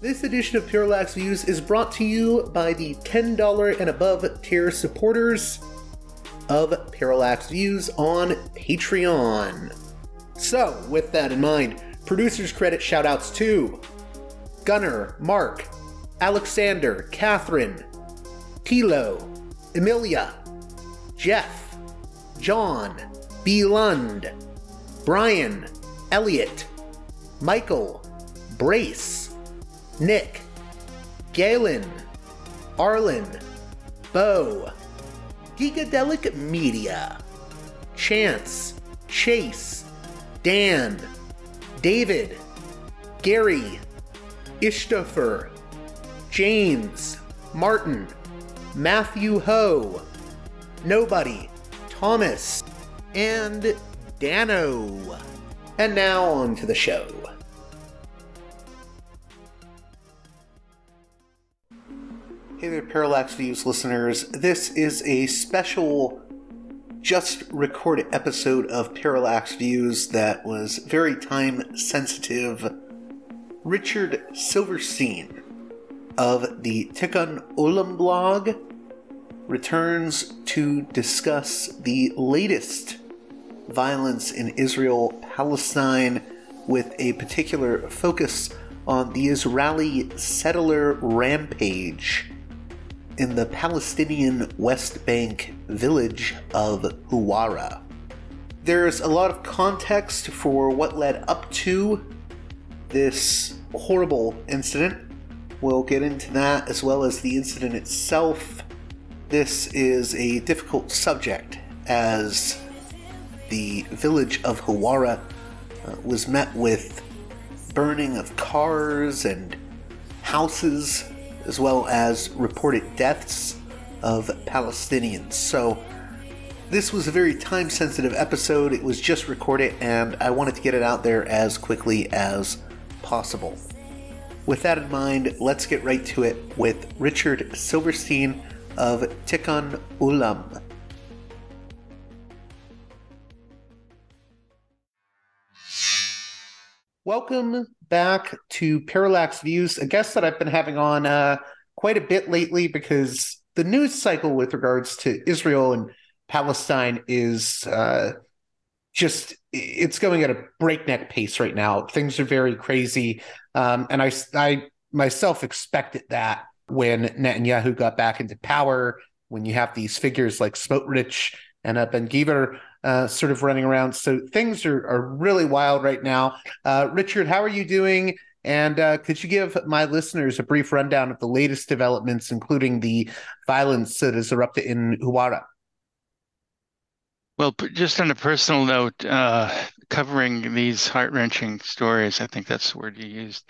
This edition of Parallax Views is brought to you by the $10 and above tier supporters of Parallax Views on Patreon. So, with that in mind, producers credit shoutouts to Gunner, Mark, Alexander, Catherine, Tilo, Emilia, Jeff, John, B. Lund, Brian, Elliot, Michael, Brace, Nick, Galen, Arlen, Bo, Gigadelic Media, Chance, Chase, Dan, David, Gary, Ishtofer, James, Martin, Matthew Ho, Nobody, Thomas, and Dano. And now on to the show. Hey there, Parallax Views listeners. This is a special, just recorded episode of Parallax Views that was very time sensitive. Richard Silverstein of the Tikkun Olam blog returns to discuss the latest violence in Israel Palestine with a particular focus on the Israeli settler rampage in the Palestinian West Bank village of Huwara. There's a lot of context for what led up to this horrible incident. We'll get into that as well as the incident itself. This is a difficult subject as the village of Huwara uh, was met with burning of cars and houses as well as reported deaths of Palestinians. So, this was a very time sensitive episode. It was just recorded, and I wanted to get it out there as quickly as possible. With that in mind, let's get right to it with Richard Silverstein of Tikkun Olam. Welcome back to Parallax Views, a guest that I've been having on uh, quite a bit lately because the news cycle with regards to Israel and Palestine is uh, just it's going at a breakneck pace right now. Things are very crazy, um, and I, I myself expected that when Netanyahu got back into power. When you have these figures like Smotrich and uh, Ben Gvir uh, sort of running around. So things are, are really wild right now. Uh, Richard, how are you doing? And uh, could you give my listeners a brief rundown of the latest developments, including the violence that has erupted in Huwara? Well, just on a personal note, uh, covering these heart wrenching stories, I think that's the word you used,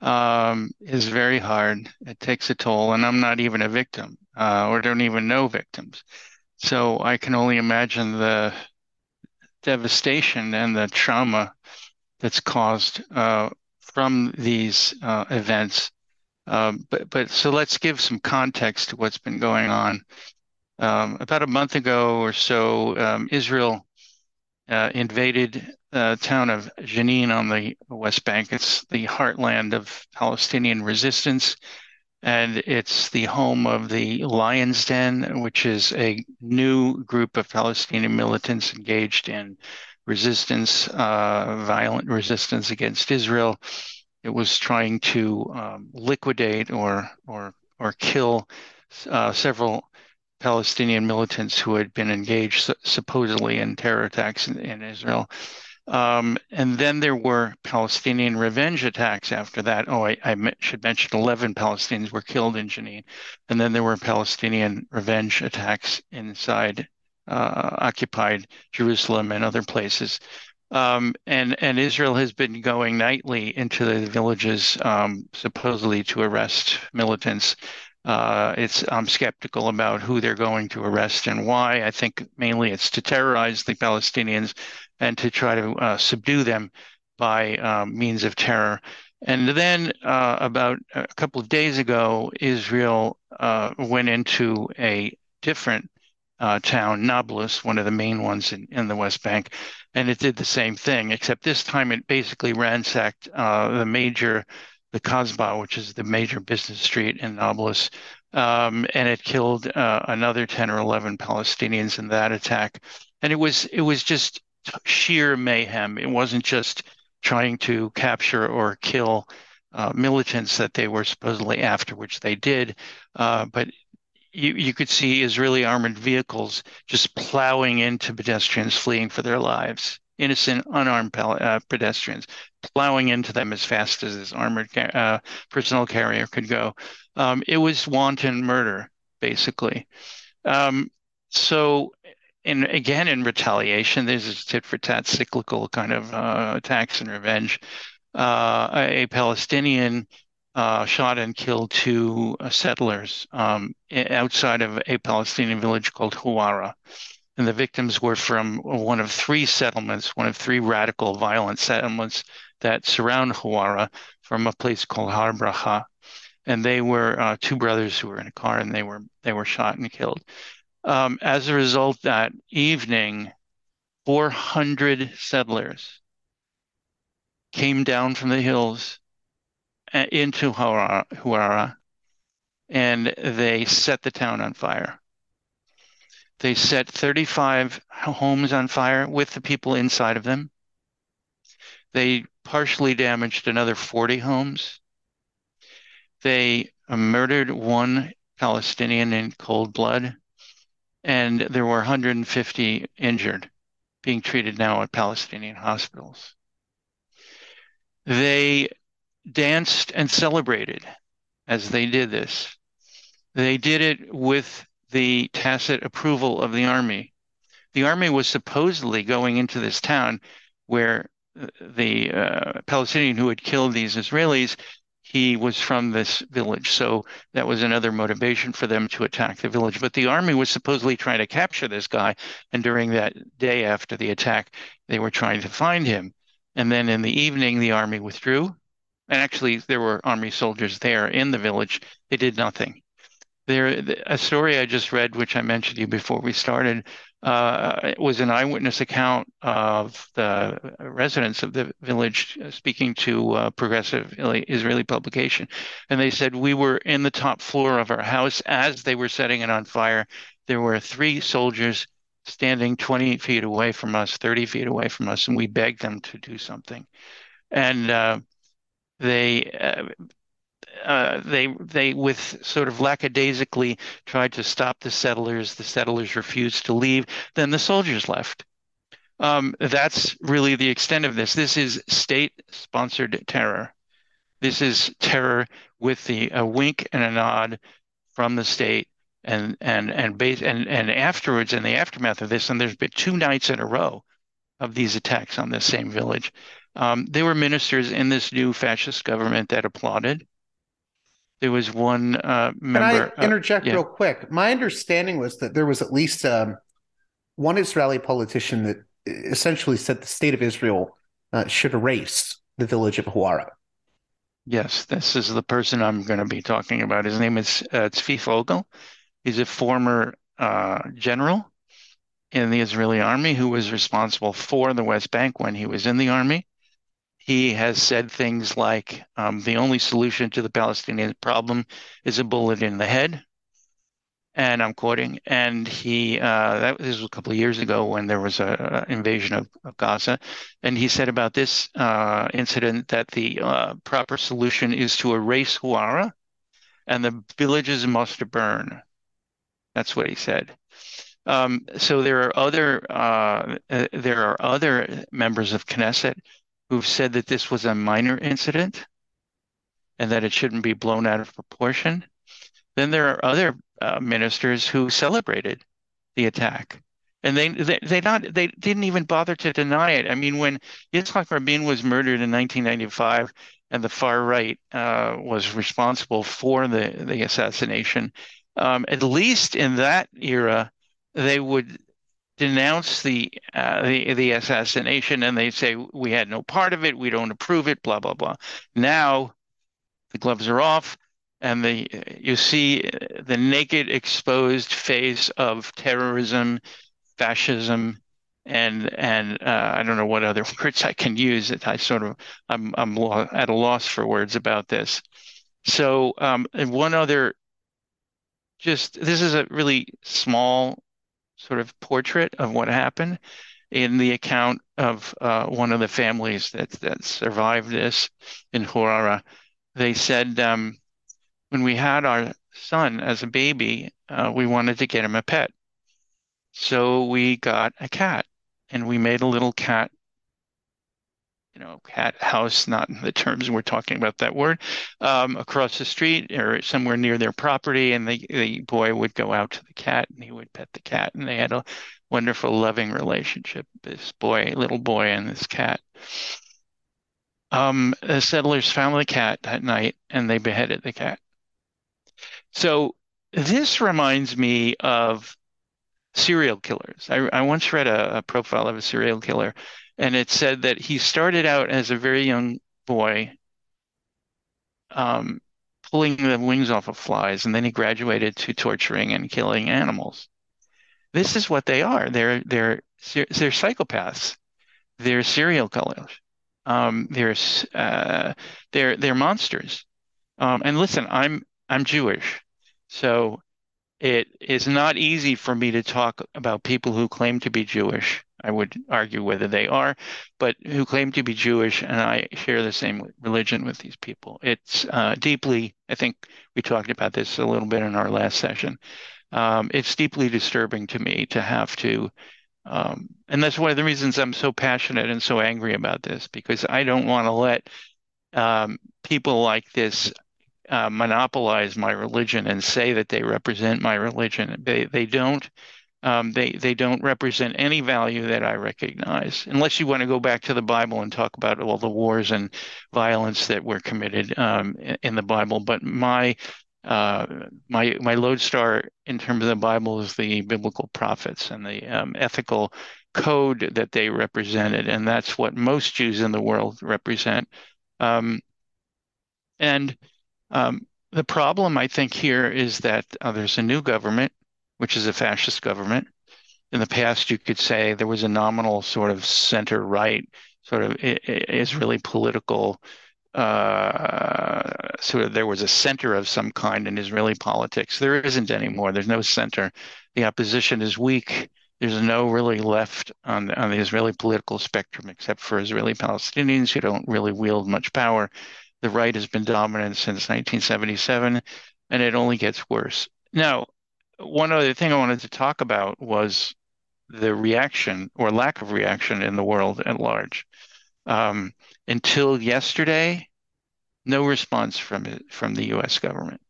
um, is very hard. It takes a toll, and I'm not even a victim uh, or don't even know victims. So I can only imagine the devastation and the trauma that's caused uh, from these uh, events. Um, but but so let's give some context to what's been going on. Um, about a month ago or so, um, Israel uh, invaded the town of Jenin on the West Bank. It's the heartland of Palestinian resistance and it's the home of the Lion's Den, which is a new group of Palestinian militants engaged in resistance, uh, violent resistance against Israel. It was trying to um, liquidate or or or kill uh, several Palestinian militants who had been engaged supposedly in terror attacks in, in Israel. Um, and then there were Palestinian revenge attacks after that. Oh, I, I, should mention 11 Palestinians were killed in Jenin. And then there were Palestinian revenge attacks inside uh, occupied Jerusalem and other places. Um, and, and Israel has been going nightly into the villages, um, supposedly to arrest militants. Uh, it's I'm skeptical about who they're going to arrest and why. I think mainly it's to terrorize the Palestinians and to try to uh, subdue them by um, means of terror. And then uh, about a couple of days ago, Israel uh, went into a different uh, town, Nablus, one of the main ones in, in the West Bank, and it did the same thing, except this time it basically ransacked the major, the Kasbah, which is the major business street in Nablus, um, and it killed uh, another 10 or 11 Palestinians in that attack. And it was it was just sheer mayhem. It wasn't just trying to capture or kill uh, militants that they were supposedly after, which they did, uh, but you, you could see Israeli armored vehicles just plowing into pedestrians fleeing for their lives, innocent, unarmed uh, pedestrians, plowing into them as fast as this armored uh, personnel carrier could go. Um, it was wanton murder, basically. Um, so in again in retaliation, there's this tit for tat cyclical kind of uh, attacks and revenge. Uh, a Palestinian uh, shot and killed two uh, settlers um, outside of a Palestinian village called Huwara. And the victims were from one of three settlements, one of three radical violent settlements that surround Huwara from a place called Har Bracha. And they were uh, two brothers who were in a car and they were they were shot and killed. Um, as a result, that evening, 400 settlers came down from the hills uh, into Huwara and they set the town on fire. They set 35 homes on fire with the people inside of them. They partially damaged another 40 homes. They murdered one Palestinian in cold blood and there were 150 injured being treated now at Palestinian hospitals. They danced and celebrated as they did this. They did it with the tacit approval of the army. The army was supposedly going into this town where the uh, Palestinian who had killed these Israelis he was from this village. So that was another motivation for them to attack the village. But the army was supposedly trying to capture this guy. And during that day after the attack, they were trying to find him. And then in the evening, the army withdrew. And actually, there were army soldiers there in the village. They did nothing. There, a story I just read, which I mentioned to you before we started, uh, it was an eyewitness account of the residents of the village speaking to a progressive Israeli publication. And they said, We were in the top floor of our house as they were setting it on fire. There were three soldiers standing 20 feet away from us, 30 feet away from us, and we begged them to do something. And uh, they uh, uh, they they with sort of lackadaisically tried to stop the settlers. The settlers refused to leave. Then the soldiers left. Um, that's really the extent of this. This is state-sponsored terror. This is terror with the a wink and a nod from the state, and and and base and and afterwards, in the aftermath of this, and there's been two nights in a row of these attacks on this same village. Um, there were ministers in this new fascist government that applauded. There was one uh, member. Can I uh, interject uh, yeah. real quick? My understanding was that there was at least um, one Israeli politician that essentially said the state of Israel uh, should erase the village of Huwara. Yes, this is the person I'm going to be talking about. His name is uh, Tzvi Fogel. He's a former uh, general in the Israeli army who was responsible for the West Bank when he was in the army he has said things like um, the only solution to the Palestinian problem is a bullet in the head. And I'm quoting, and he, uh, that this was a couple of years ago when there was an invasion of, of, Gaza. And he said about this uh, incident that the uh, proper solution is to erase Huwara and the villages must burn. That's what he said. Um, so there are other uh, uh, there are other members of Knesset who've said that this was a minor incident and that it shouldn't be blown out of proportion. Then there are other uh, ministers who celebrated the attack. And they, they they not they didn't even bother to deny it. I mean, when Yitzhak Rabin was murdered in 1995, and the far right uh, was responsible for the the assassination, um, at least in that era, they would denounce the, uh, the the assassination and they say we had no part of it, we don't approve it, blah blah blah. Now the gloves are off, and the you see the naked, exposed face of terrorism, fascism, and and uh, I don't know what other words I can use. That I sort of I'm I'm at a loss for words about this. So um, and one other, just this is a really small sort of portrait of what happened in the account of uh, one of the families that that survived this in Huwara. They said um, when we had our son as a baby, uh, we wanted to get him a pet, so we got a cat, and we made a little cat you know, cat house, not the terms we're talking about that word, um, across the street or somewhere near their property. And the, the boy would go out to the cat and he would pet the cat. And they had a wonderful, loving relationship, this boy, little boy, and this cat. Um, the settlers found the cat that night and they beheaded the cat. So this reminds me of serial killers. I, I once read a, a profile of a serial killer and it said that he started out as a very young boy um, pulling the wings off of flies, and then he graduated to torturing and killing animals. This is what they are. They're they're they're psychopaths. They're serial killers. Um, they're uh, they're they're monsters. Um, and listen, I'm I'm Jewish, so it is not easy for me to talk about people who claim to be Jewish I would argue whether they are, but who claim to be Jewish, and I share the same religion with these people. It's uh, deeply, I think we talked about this a little bit in our last session. Um, it's deeply disturbing to me to have to, um, and that's one of the reasons I'm so passionate and so angry about this, because I don't want to let um, people like this uh, monopolize my religion and say that they represent my religion. They they don't. Um, they they don't represent any value that I recognize, unless you want to go back to the Bible and talk about all the wars and violence that were committed um, in the Bible. But my uh, my my lodestar in terms of the Bible is the biblical prophets and the um, ethical code that they represented, and that's what most Jews in the world represent. Um, and um, the problem, I think, here is that uh, there's a new government which is a fascist government. In the past, you could say there was a nominal sort of center right, sort of Israeli political, uh, sort of there was a center of some kind in Israeli politics. There isn't anymore. There's no center. The opposition is weak. There's no really left on on the Israeli political spectrum except for Israeli Palestinians who don't really wield much power. The right has been dominant since 1977, and it only gets worse. Now, one other thing I wanted to talk about was the reaction or lack of reaction in the world at large. Um, until yesterday, no response from it, from the U.S. government.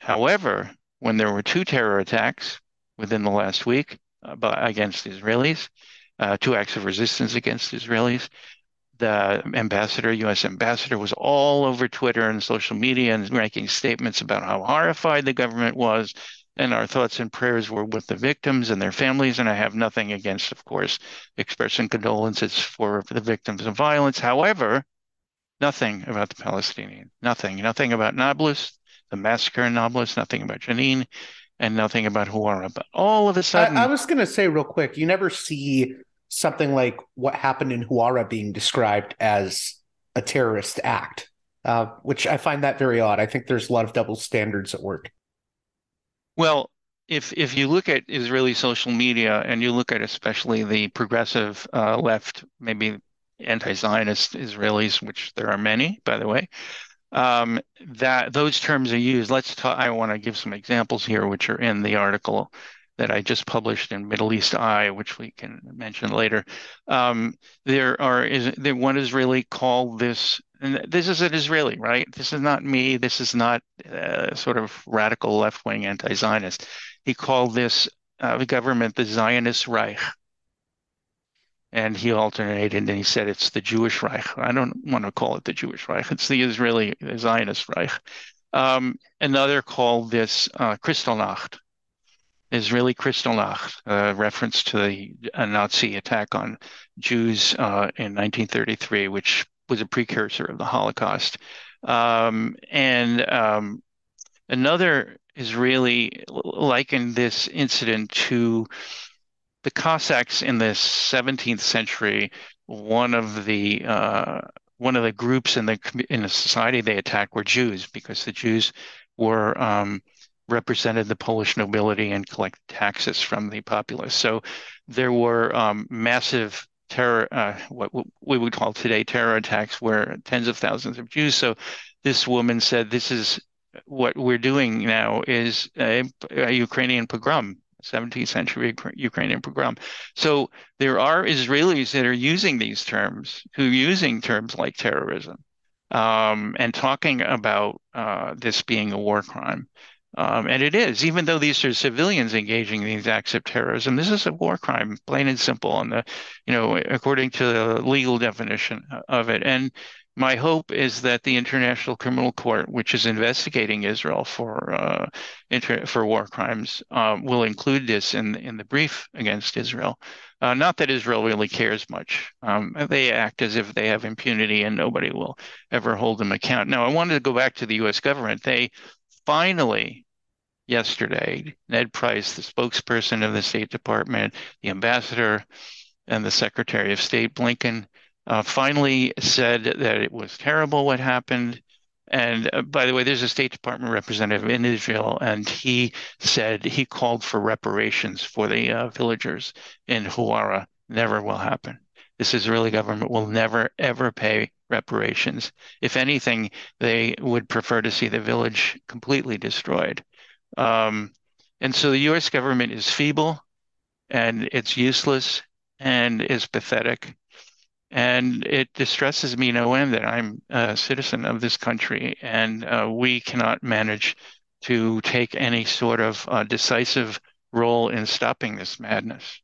However, when there were two terror attacks within the last week uh, against Israelis, uh, two acts of resistance against Israelis, the ambassador, U.S. ambassador, was all over Twitter and social media and making statements about how horrified the government was and our thoughts and prayers were with the victims and their families. And I have nothing against, of course, expressing condolences for the victims of violence. However, nothing about the Palestinian, nothing, nothing about Nablus, the massacre in Nablus, nothing about Jenin, and nothing about Huwara. But all of a sudden, I, I was going to say real quick, you never see something like what happened in Huwara being described as a terrorist act, uh, which I find that very odd. I think there's a lot of double standards at work. Well, if if you look at Israeli social media and you look at especially the progressive uh, left, maybe anti-Zionist Israelis, which there are many, by the way, um, that those terms are used. Let's talk. I want to give some examples here, which are in the article. That I just published in Middle East Eye, which we can mention later. Um, there are is there one Israeli called this, and this is an Israeli, right? This is not me. This is not uh, sort of radical left wing anti Zionist. He called this uh, government the Zionist Reich. And he alternated and he said it's the Jewish Reich. I don't want to call it the Jewish Reich. It's the Israeli Zionist Reich. Um, another called this uh, Kristallnacht, Israeli Kristallnacht, a reference to the Nazi attack on Jews uh, in 1933, which was a precursor of the Holocaust. Um, and um, another Israeli likened this incident to the Cossacks in the 17th century. One of the uh, one of the groups in the in the society they attacked were Jews because the Jews were um, represented the Polish nobility and collected taxes from the populace. So there were um, massive terror, uh, what we would call today terror attacks, where tens of thousands of Jews. So this woman said, "This is what we're doing now is a, a Ukrainian pogrom." 17th century Ukrainian pogrom. So there are Israelis that are using these terms, who are using terms like terrorism, um, and talking about uh, this being a war crime. Um, and it is, even though these are civilians engaging in these acts of terrorism, this is a war crime, plain and simple, and the, you know, according to the legal definition of it. And my hope is that the International Criminal Court, which is investigating Israel for uh, inter- for war crimes, uh, will include this in in the brief against Israel. Uh, not that Israel really cares much. Um, they act as if they have impunity and nobody will ever hold them account. Now, I wanted to go back to the U.S. government. They finally yesterday, Ned Price, the spokesperson of the State Department, the ambassador, and the Secretary of State Blinken uh, finally said that it was terrible what happened. And uh, by the way, there's a State Department representative in Israel, and he said he called for reparations for the uh, villagers in Huwara. Never will happen. This Israeli government will never, ever pay reparations. If anything, they would prefer to see the village completely destroyed. Um, and so the US government is feeble and it's useless and is pathetic. And it distresses me no end that I'm a citizen of this country and uh, we cannot manage to take any sort of uh, decisive role in stopping this madness.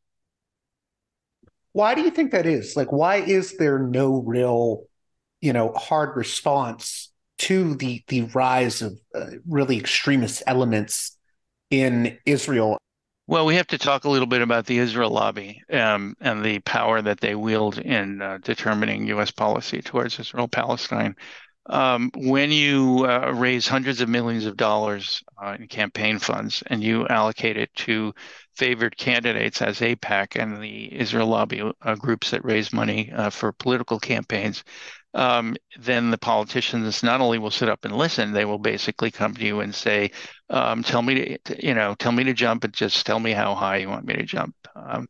Why do you think that is? Like, why is there no real, you know, hard response to the the rise of uh, really extremist elements in Israel. Well, we have to talk a little bit about the Israel lobby um, and the power that they wield in uh, determining U.S. policy towards Israel Palestine. Um, when you uh, raise hundreds of millions of dollars uh, in campaign funds and you allocate it to favored candidates as AIPAC and the Israel lobby uh, groups that raise money uh, for political campaigns, um, then the politicians not only will sit up and listen, they will basically come to you and say, um, "Tell me to, you know, tell me to jump, and just tell me how high you want me to jump." Um,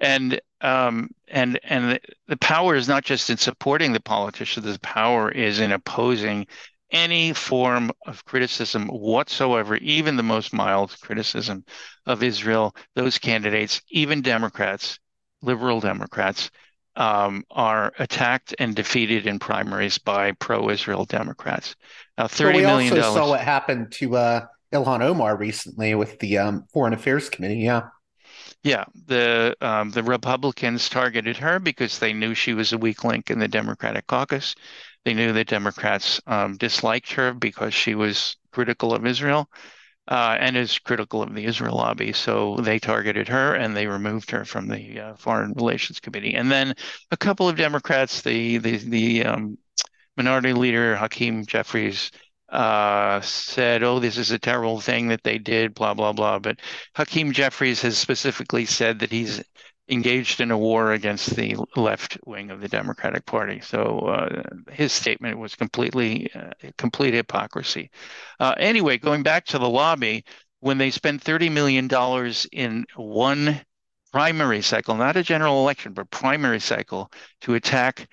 and um, and and the power is not just in supporting the politicians; the power is in opposing any form of criticism whatsoever, even the most mild criticism of Israel. Those candidates, even Democrats, liberal Democrats um, are attacked and defeated in primaries by pro-Israel Democrats. Now, thirty well, we million also saw what happened to uh, Ilhan Omar recently with the um, Foreign Affairs Committee. Yeah, yeah. The um, the Republicans targeted her because they knew she was a weak link in the Democratic caucus. They knew that Democrats um, disliked her because she was critical of Israel uh, and is critical of the Israel lobby. So they targeted her and they removed her from the uh, Foreign Relations Committee. And then a couple of Democrats, the the the um, minority leader Hakeem Jeffries. Uh, said, "Oh, this is a terrible thing that they did." Blah blah blah. But Hakeem Jeffries has specifically said that he's engaged in a war against the left wing of the Democratic Party. So uh, his statement was completely uh, complete hypocrisy. Uh, anyway, going back to the lobby, when they spent thirty million dollars in one primary cycle, not a general election, but primary cycle, to attack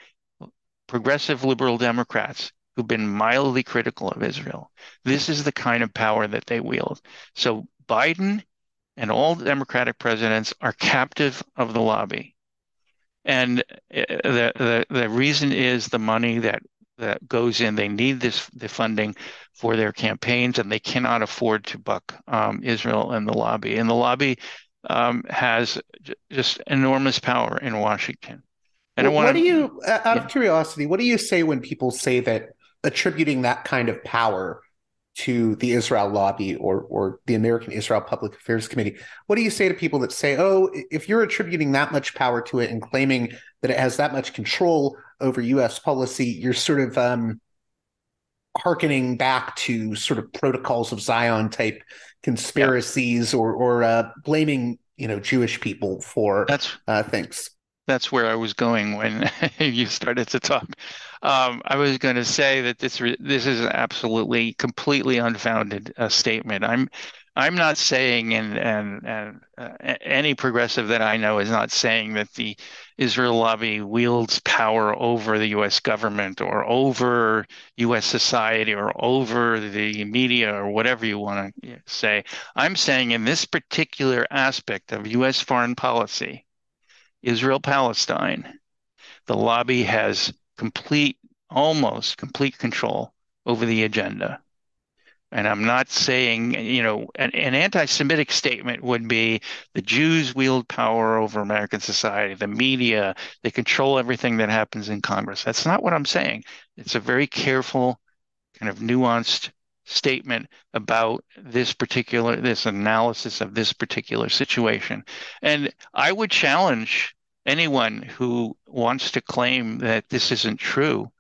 progressive liberal Democrats who've been mildly critical of Israel. This is the kind of power that they wield. So Biden and all Democratic presidents are captive of the lobby. And uh, the, the, the reason is the money that, that goes in. They need this the funding for their campaigns, and they cannot afford to buck um, Israel and the lobby. And the lobby um, has j- just enormous power in Washington. And well, wanna, what do you, out yeah. of curiosity, what do you say when people say that attributing that kind of power to the Israel lobby or or the American Israel Public Affairs Committee. What do you say to people that say, "Oh, if you're attributing that much power to it and claiming that it has that much control over U.S. policy, you're sort of um, harkening back to sort of protocols of Zion type conspiracies yeah. or or uh, blaming you know Jewish people for that's uh, things." That's where I was going when you started to talk. Um, I was going to say that this this is an absolutely completely unfounded uh, statement. I'm I'm not saying, and and, and uh, any progressive that I know is not saying that the Israel lobby wields power over the U.S. government or over U.S. society or over the media or whatever you want to say. I'm saying in this particular aspect of U.S. foreign policy, Israel Palestine, the lobby has complete, almost complete control over the agenda. And I'm not saying, you know, an, an anti Semitic statement would be the Jews wield power over American society, the media, they control everything that happens in Congress. That's not what I'm saying. It's a very careful, kind of nuanced statement about this particular this analysis of this particular situation and i would challenge anyone who wants to claim that this isn't true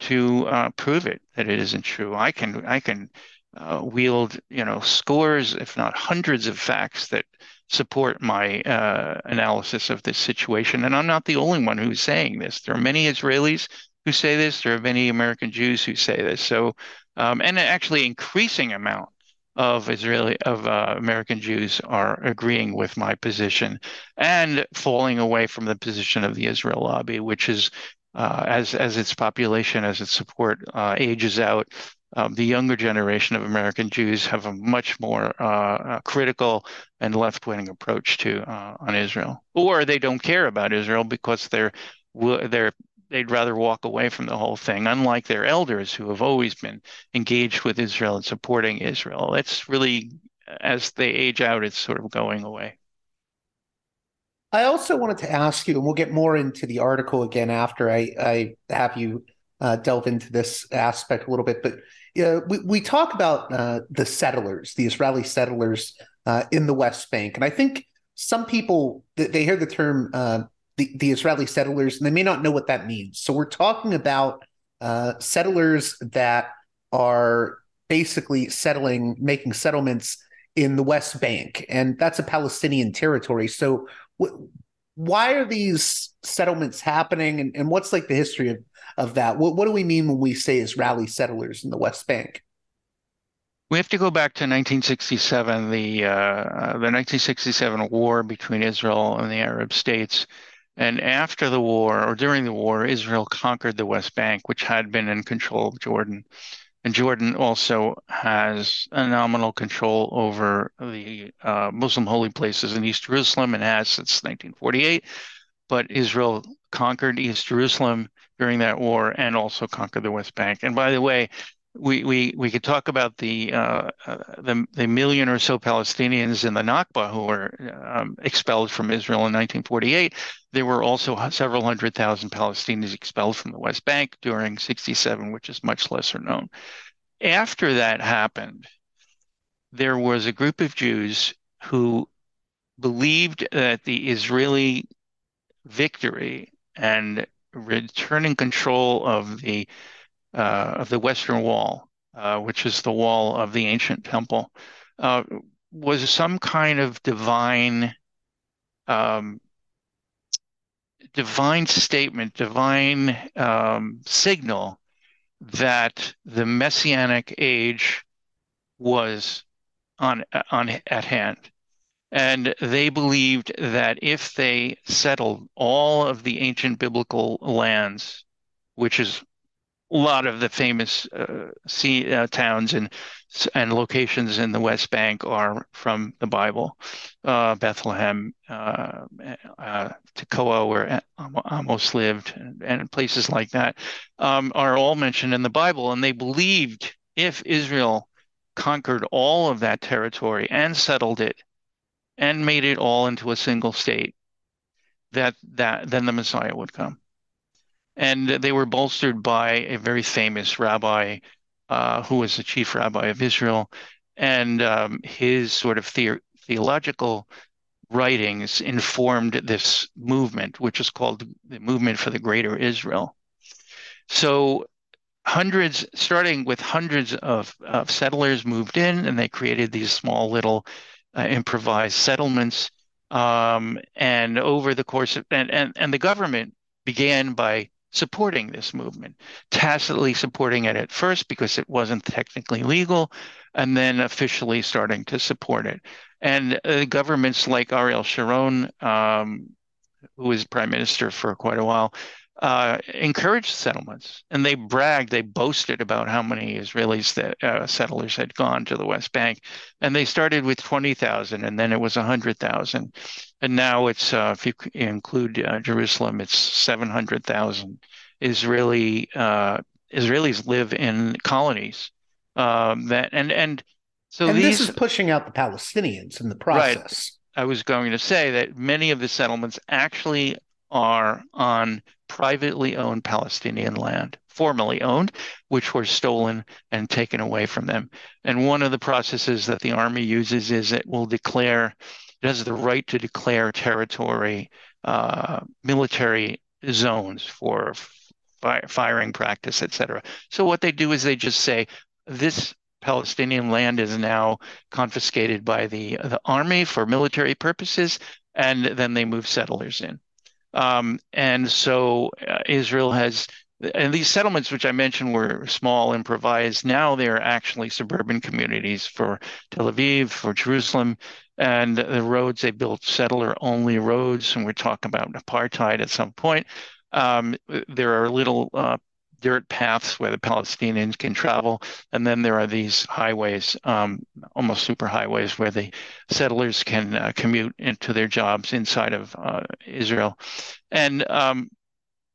to uh, prove it that it isn't true. I can I can uh, wield you know scores, if not hundreds, of facts that support my uh, analysis of this situation. And I'm not the only one who's saying this. There are many Israelis who say this. There are many American Jews who say this. So, um, and actually increasing amount of Israeli of uh, American Jews are agreeing with my position and falling away from the position of the Israel lobby, which is uh, as as its population, as its support uh, ages out. Um, the younger generation of American Jews have a much more uh, uh, critical and left-wing approach to uh, on Israel, or they don't care about Israel because they're they're they'd rather walk away from the whole thing, unlike their elders who have always been engaged with Israel and supporting Israel. It's really, as they age out, it's sort of going away. I also wanted to ask you, and we'll get more into the article again after I, I have you uh, delve into this aspect a little bit, but we, we talk about uh, the settlers, the Israeli settlers uh, in the West Bank. And I think some people, they hear the term uh, the, the Israeli settlers, and they may not know what that means. So we're talking about uh, settlers that are basically settling, making settlements in the West Bank, and that's a Palestinian territory. So why are these settlements happening, and, and what's like the history of of that? What, what do we mean when we say Israeli settlers in the West Bank? We have to go back to 1967, the uh, the 1967 war between Israel and the Arab states. And after the war, or during the war, Israel conquered the West Bank, which had been in control of Jordan. And Jordan also has a nominal control over the uh, Muslim holy places in East Jerusalem and has since 1948. But Israel conquered East Jerusalem during that war and also conquered the West Bank. And by the way, we we we could talk about the uh, uh, the the million or so Palestinians in the Nakba who were um, expelled from Israel in 1948. There were also several hundred thousand Palestinians expelled from the West Bank during 67, which is much lesser known. After that happened, there was a group of Jews who believed that the Israeli victory and returning control of the of the Western Wall, uh, which is the wall of the ancient temple, uh, was some kind of divine um, divine statement, divine um, signal that the messianic age was on on at hand. And they believed that if they settled all of the ancient biblical lands, which is lot of the famous uh, sea, uh, towns and and locations in the West Bank are from the Bible. Uh, Bethlehem, uh, uh, Tekoa, where Amos lived, and, and places like that um, are all mentioned in the Bible. And they believed if Israel conquered all of that territory and settled it and made it all into a single state, that that then the Messiah would come and they were bolstered by a very famous rabbi uh, who was the chief rabbi of Israel, and um, his sort of the- theological writings informed this movement, which is called the Movement for the Greater Israel. So hundreds, starting with hundreds of, of settlers moved in, and they created these small little uh, improvised settlements. Um, and over the course of and, and and the government began by supporting this movement, tacitly supporting it at first because it wasn't technically legal, and then officially starting to support it. And uh, governments like Ariel Sharon, um, who was prime minister for quite a while, uh, encouraged settlements, and they bragged, they boasted about how many Israelis that uh, settlers had gone to the West Bank, and they started with twenty thousand, and then it was hundred thousand, and now it's uh, if you include uh, Jerusalem, it's seven hundred thousand Israeli uh, Israelis live in colonies um, that and and so and these, this is pushing out the Palestinians in the process. Right. I was going to say that many of the settlements actually are on privately owned Palestinian land, formerly owned, which were stolen and taken away from them. And one of the processes that the army uses is it will declare, it has the right to declare territory, uh, military zones for firing practice, etc. So what they do is they just say this Palestinian land is now confiscated by the the army for military purposes, and then they move settlers in. Um, and so uh, Israel has, and these settlements, which I mentioned were small, improvised, now they're actually suburban communities for Tel Aviv, for Jerusalem, and the roads they built settler only roads. And we're talking about apartheid at some point. Um, there are little uh, dirt paths where the Palestinians can travel. And then there are these highways, um, almost super highways, where the settlers can uh, commute into their jobs inside of uh, Israel. And um,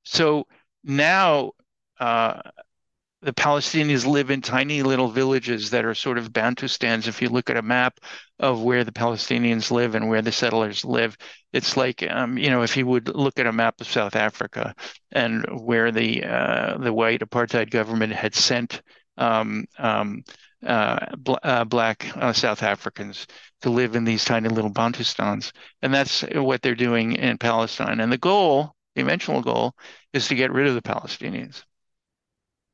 so now uh, the Palestinians live in tiny little villages that are sort of Bantustans. If you look at a map of where the Palestinians live and where the settlers live, it's like um, you know if you would look at a map of South Africa and where the uh, the white apartheid government had sent um, um, uh, bl- uh, black uh, South Africans to live in these tiny little Bantustans, and that's what they're doing in Palestine. And the goal, the eventual goal, is to get rid of the Palestinians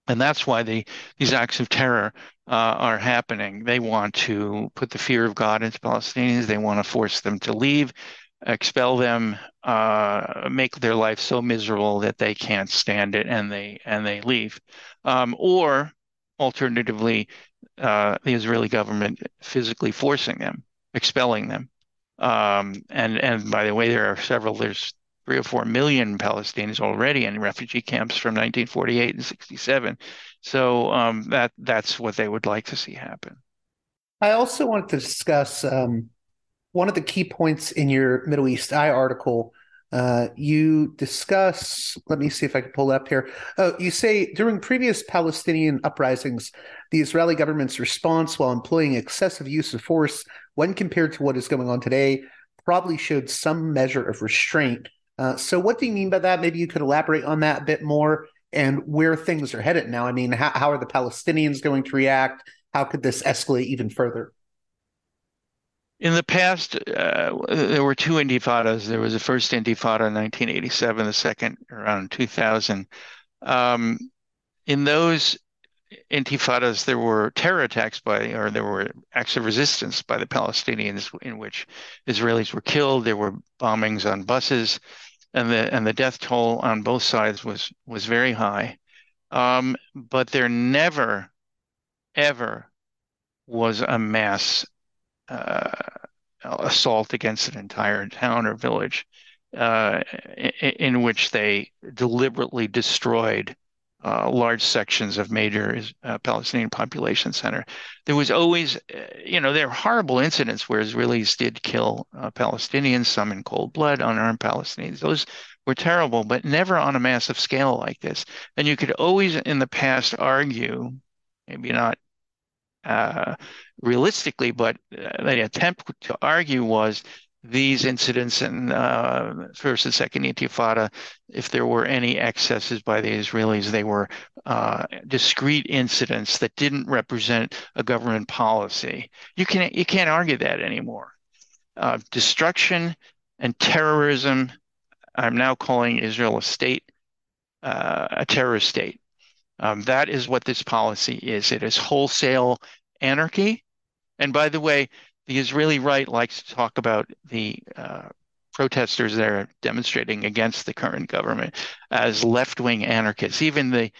and that's why the, these acts of terror uh, are happening. They want to put the fear of God into Palestinians. They want to force them to leave, expel them, uh, make their life so miserable that they can't stand it, and they and they leave. Um, or alternatively, uh, the Israeli government physically forcing them, expelling them. Um, and and by the way, there are several. There's three or four million Palestinians already in refugee camps from 1948 and 67. So um, that that's what they would like to see happen. I also wanted to discuss um, one of the key points in your Middle East Eye article. Uh, you discuss, let me see if I can pull up here. Oh, you say during previous Palestinian uprisings, the Israeli government's response while employing excessive use of force when compared to what is going on today probably showed some measure of restraint uh, so, what do you mean by that? Maybe you could elaborate on that a bit more and where things are headed now. I mean, how, how are the Palestinians going to react? How could this escalate even further? In the past, uh, there were two intifadas. There was the first intifada in 1987, the second around 2000. Um, in those intifadas, there were terror attacks by, or there were acts of resistance by the Palestinians in which Israelis were killed. There were bombings on buses and the and the death toll on both sides was was very high. Um, but there never, ever was a mass uh, assault against an entire town or village uh, in, in, which they deliberately destroyed uh, large sections of major uh, Palestinian population center. There was always, uh, you know, there are horrible incidents where Israelis did kill uh, Palestinians, some in cold blood, unarmed Palestinians. Those were terrible, but never on a massive scale like this. And you could always, in the past, argue, maybe not uh, realistically, but the attempt to argue was these incidents in uh, first and second intifada, if there were any excesses by the Israelis, they were uh, discrete incidents that didn't represent a government policy. You can you can't argue that anymore. Uh, destruction and terrorism. I'm now calling Israel a state, uh, a terrorist state. Um, that is what this policy is. It is wholesale anarchy. And by the way, the Israeli right likes to talk about the uh, protesters there demonstrating against the current government as left wing anarchists. Even the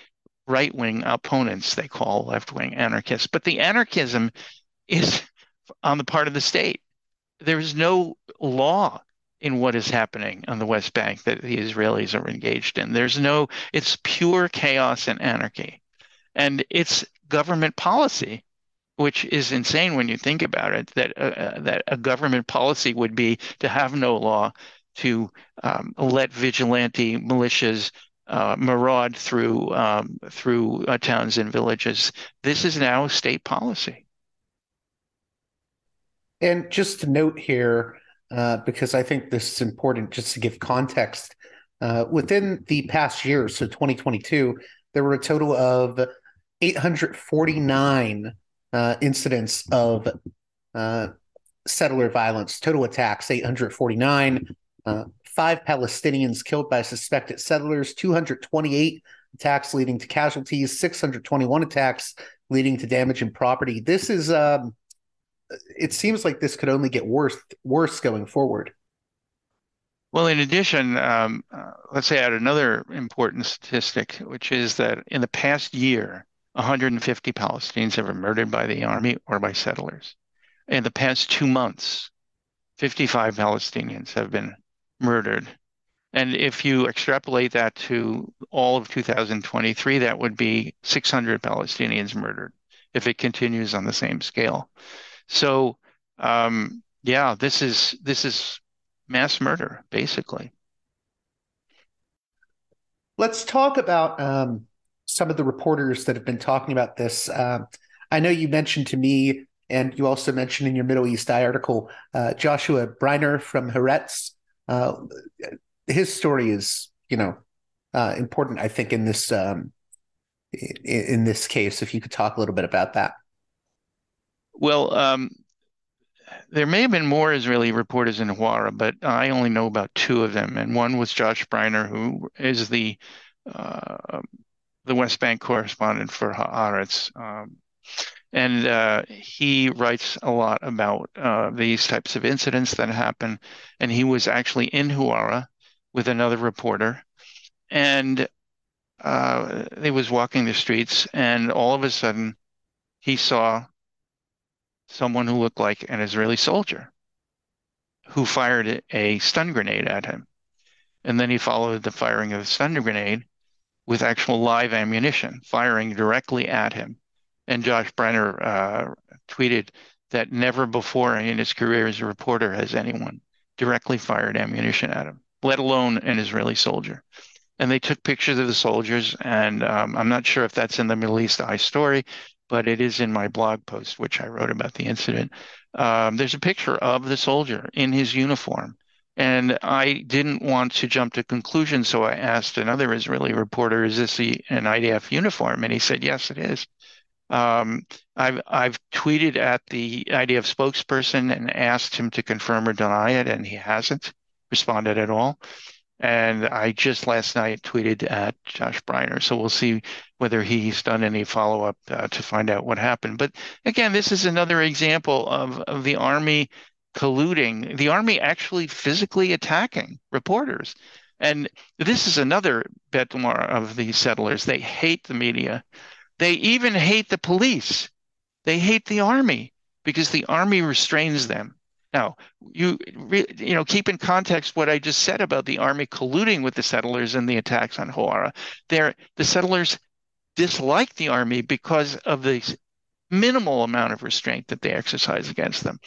right wing opponents they call left wing anarchists. But the anarchism is on the part of the state. There is no law in what is happening on the West Bank that the Israelis are engaged in. There's no, it's pure chaos and anarchy. And it's government policy which is insane when you think about it. That uh, uh, that a government policy would be to have no law, to um, let vigilante militias uh, maraud through um, through uh, towns and villages. This is now state policy. And just to note here, uh, because I think this is important, just to give context. Uh, within the past year, so 2022, there were a total of 849 uh, incidents of uh, settler violence, total attacks 849, uh, five Palestinians killed by suspected settlers, 228 attacks leading to casualties, 621 attacks leading to damage in property. This is, um, it seems like this could only get worse, worse going forward. Well, in addition, um, uh, let's say add another important statistic, which is that in the past year, 150 Palestinians have been murdered by the army or by settlers. In the past two months, 55 Palestinians have been murdered. And if you extrapolate that to all of 2023, that would be 600 Palestinians murdered if it continues on the same scale. So, um, yeah, this is this is mass murder, basically. Let's talk about um, some of the reporters that have been talking about this. Uh, I know you mentioned to me, and you also mentioned in your Middle East Eye article, uh, Joshua Breiner from Haaretz. Uh, his story is, you know, uh, important. I think in this um, in, in, this case, if you could talk a little bit about that. Well, um, there may have been more Israeli reporters in Huwara, but I only know about two of them, and one was Josh Breiner, who is the uh, the West Bank correspondent for Haaretz. Um, and uh, he writes a lot about uh, these types of incidents that happen. And he was actually in Huwara with another reporter, and uh, he was walking the streets, and all of a sudden, he saw someone who looked like an Israeli soldier who fired a stun grenade at him. And then he followed the firing of the stun grenade with actual live ammunition firing directly at him. And Josh Breiner uh, tweeted that never before in his career as a reporter has anyone directly fired ammunition at him, let alone an Israeli soldier. And they took pictures of the soldiers, and um, I'm not sure if that's in the Middle East Eye story, but it is in my blog post, which I wrote about the incident. Um, there's a picture of the soldier in his uniform and I didn't want to jump to conclusions, so I asked another Israeli reporter, "Is this an IDF uniform?" And he said, "Yes, it is." Um, I've I've tweeted at the IDF spokesperson and asked him to confirm or deny it, and he hasn't responded at all. And I just last night tweeted at Josh Breiner, so we'll see whether he's done any follow up uh, to find out what happened. But again, this is another example of, of the Army colluding, the army actually physically attacking reporters. And this is another noire of the settlers. They hate the media. They even hate the police. They hate the army because the army restrains them. Now, you you know, keep in context what I just said about the army colluding with the settlers in the attacks on Huwara. There, the settlers dislike the army because of the minimal amount of restraint that they exercise against them.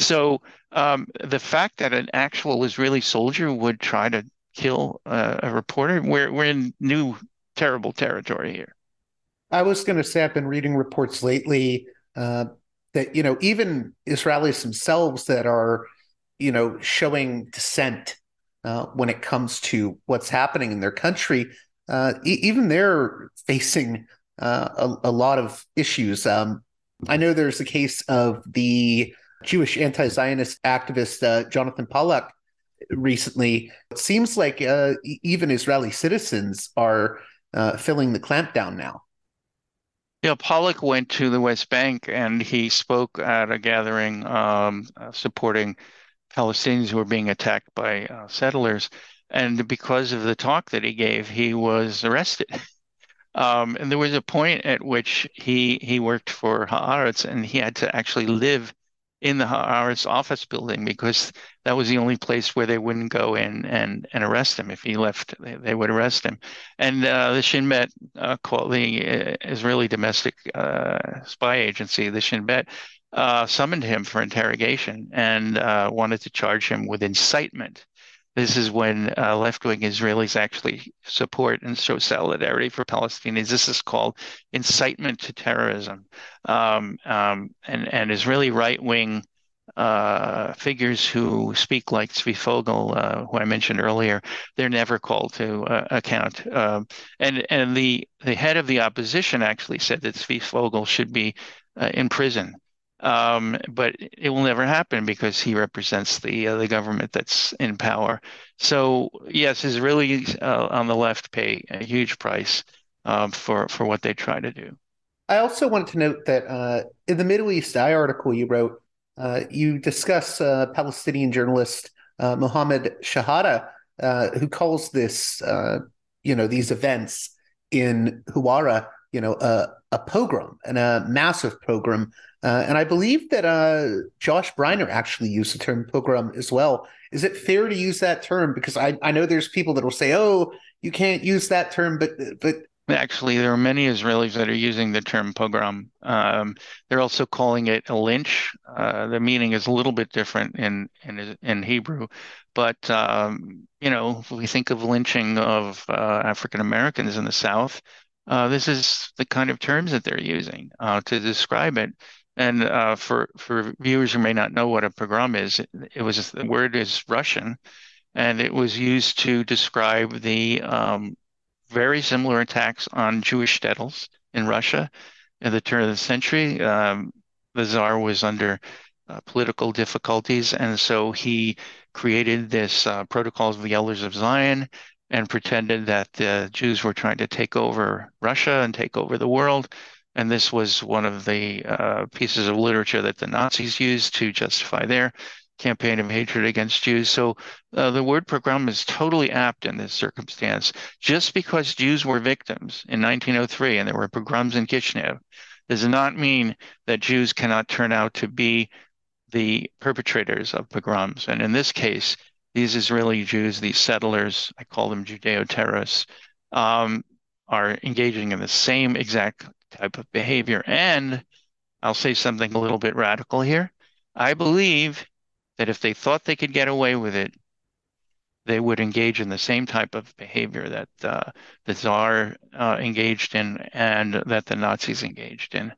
So um, the fact that an actual Israeli soldier would try to kill uh, a reporter, we're we're in new terrible territory here. I was going to say I've been reading reports lately uh, that you know even Israelis themselves that are you know showing dissent uh, when it comes to what's happening in their country, uh, e- even they're facing uh, a, a, lot of issues. Um, I know there's a case of the Jewish anti-Zionist activist uh, Jonathan Pollack recently. It seems like uh, even Israeli citizens are uh, filling the clampdown now. Yeah, Pollack went to the West Bank and he spoke at a gathering um, uh, supporting Palestinians who were being attacked by uh, settlers. And because of the talk that he gave, he was arrested. Um, and there was a point at which he he worked for Haaretz and he had to actually live in the Haaretz office building because that was the only place where they wouldn't go in and, and arrest him. If he left, they, they would arrest him. And uh, the Shin Bet, uh, called the uh, Israeli domestic uh, spy agency, the Shin Bet, uh, summoned him for interrogation and uh, wanted to charge him with incitement. This is when uh, left-wing Israelis actually support and show solidarity for Palestinians. This is called incitement to terrorism, um, um, and and Israeli right-wing uh, figures who speak like Zvi Fogel, uh, who I mentioned earlier, they're never called to uh, account. Um, and and the the head of the opposition actually said that Zvi Fogel should be uh, in prison um, but it will never happen because he represents the uh, the government that's in power. So yes, Israelis uh, on the left pay a huge price um, for for what they try to do. I also wanted to note that uh, in the Middle East Eye article you wrote, uh, you discuss uh, Palestinian journalist uh, Mohammed Shahada, who calls this, you know, these events in Huwara, you know, a, a pogrom and a massive pogrom uh, and I believe that uh, Josh Breiner actually used the term pogrom as well. Is it fair to use that term? Because I, I know there's people that will say, "Oh, you can't use that term," but but actually, there are many Israelis that are using the term pogrom. Um, they're also calling it a lynch. Uh, the meaning is a little bit different in in in Hebrew, but um, you know, we think of lynching of uh, African Americans in the South. Uh, this is the kind of terms that they're using uh, to describe it. And uh, for for viewers who may not know what a pogrom is, it, was the word is Russian, and it was used to describe the um, very similar attacks on Jewish shtetls in Russia at the turn of the century. Um, the Tsar was under uh, political difficulties, and so he created this uh, Protocols of the Elders of Zion and pretended that the Jews were trying to take over Russia and take over the world and this was one of the uh, pieces of literature that the Nazis used to justify their campaign of hatred against Jews. So uh, the word pogrom is totally apt in this circumstance. Just because Jews were victims in 1903 and there were pogroms in Kishinev does not mean that Jews cannot turn out to be the perpetrators of pogroms. And in this case, these Israeli Jews, these settlers, I call them Judeo terrorists, um, are engaging in the same exact type of behavior. And I'll say something a little bit radical here. I believe that if they thought they could get away with it, they would engage in the same type of behavior that uh, the Tsar uh, engaged in and that the Nazis engaged in.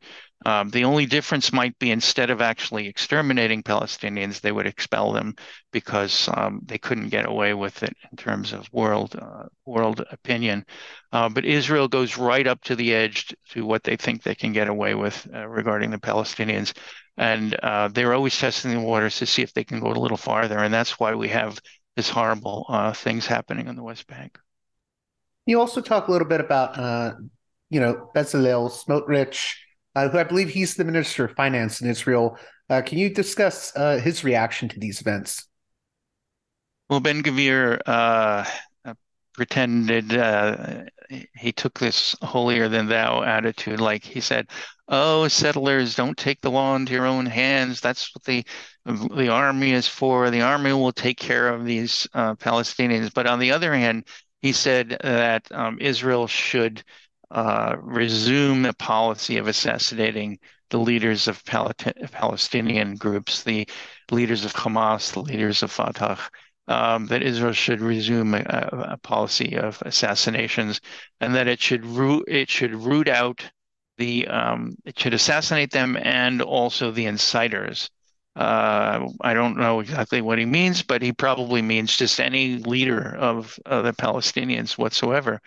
Um, the only difference might be instead of actually exterminating Palestinians, they would expel them because um, they couldn't get away with it in terms of world uh, world opinion. Uh, but Israel goes right up to the edge to what they think they can get away with uh, regarding the Palestinians, and uh, they're always testing the waters to see if they can go a little farther. And that's why we have this horrible uh, things happening on the West Bank. You also talk a little bit about, uh, you know, Bezalel Smotrich uh, who I believe he's the Minister of Finance in Israel. Uh, can you discuss uh, his reaction to these events? Well, Ben Gvir uh, pretended uh, he took this holier than thou attitude. Like he said, "Oh, settlers, don't take the law into your own hands. That's what the the army is for. The army will take care of these uh, Palestinians." But on the other hand, he said that um, Israel should uh, resume the policy of assassinating the leaders of Pal- Palestinian groups, the leaders of Hamas, the leaders of Fatah, um, that Israel should resume a, a, policy of assassinations, and that it should root it should root out the um, it should assassinate them and also the inciters. Uh, I don't know exactly what he means, but he probably means just any leader of uh, the Palestinians whatsoever.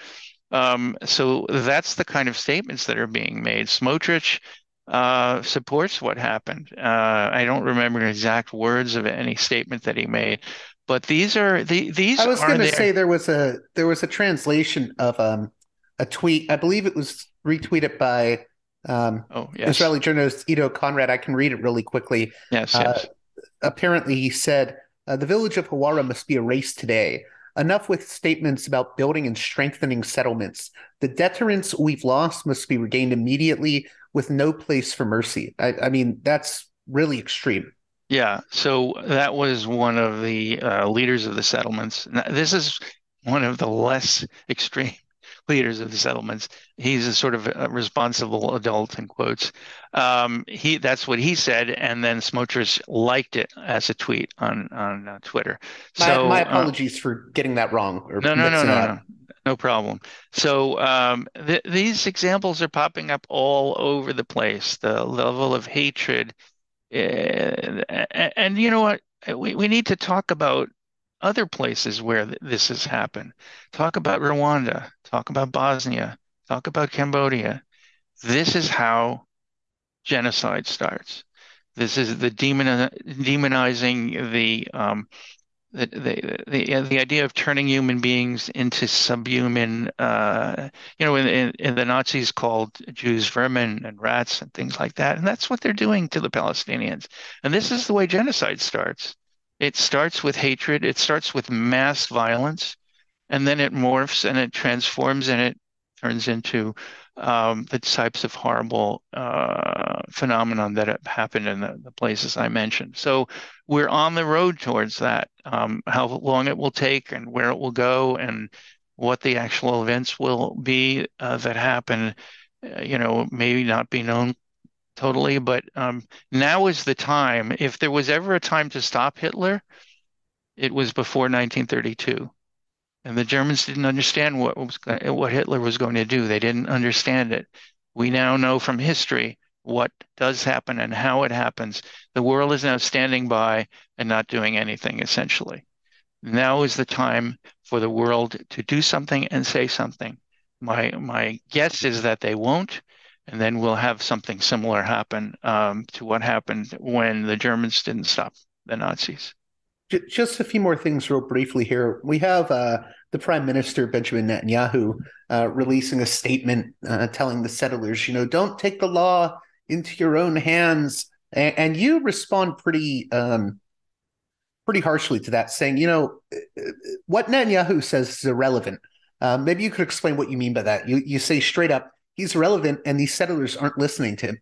Um, so that's the kind of statements that are being made. Smotrich uh, supports what happened. Uh, I don't remember the exact words of any statement that he made, but these are the these. I was going to say there was a there was a translation of um, a tweet. I believe it was retweeted by um, oh, yes. Israeli journalist Edo Konrad. I can read it really quickly. Yes, uh, yes. Apparently, he said uh, the village of Huwara must be erased today. Enough with statements about building and strengthening settlements. The deterrence we've lost must be regained immediately with no place for mercy. I, I mean, that's really extreme. Yeah. So that was one of the uh, leaders of the settlements. Now, this is one of the less extreme leaders of the settlements. He's a sort of a responsible adult in quotes. Um, he that's what he said, and then Smotrich liked it as a tweet on on uh, Twitter. So my, my uh, apologies uh, for getting that wrong. no, no, no, no, no, no problem. So um, th- these examples are popping up all over the place. The level of hatred, uh, and, and you know what? We we need to talk about other places where th- this has happened. Talk about Rwanda, talk about Bosnia, talk about Cambodia. This is how genocide starts. This is the demon, demonizing the, um, the, the, the, the, idea of turning human beings into subhuman, uh, you know, in, in, in, the Nazis called Jews vermin and rats and things like that. And that's what they're doing to the Palestinians. And this is the way genocide starts. It starts with hatred, it starts with mass violence, and then it morphs and it transforms and it turns into um, the types of horrible uh, phenomenon that have happened in the, the, places I mentioned. So we're on the road towards that. Um, how long it will take and where it will go and what the actual events will be uh, that happen, uh, you know, may not be known totally. But um, now is the time. If there was ever a time to stop Hitler, it was before 1932. And the Germans didn't understand what was what Hitler was going to do. They didn't understand it. We now know from history what does happen and how it happens. The world is now standing by and not doing anything essentially. Now is the time for the world to do something and say something. My my guess is that they won't, and then we'll have something similar happen um, to what happened when the Germans didn't stop the Nazis. Just a few more things, real briefly here. We have uh, the Prime Minister Benjamin Netanyahu uh, releasing a statement uh, telling the settlers, you know, don't take the law into your own hands. And, and you respond pretty, um, pretty harshly to that, saying, you know, what Netanyahu says is irrelevant. Uh, maybe you could explain what you mean by that. You you say straight up, he's relevant and these settlers aren't listening to him.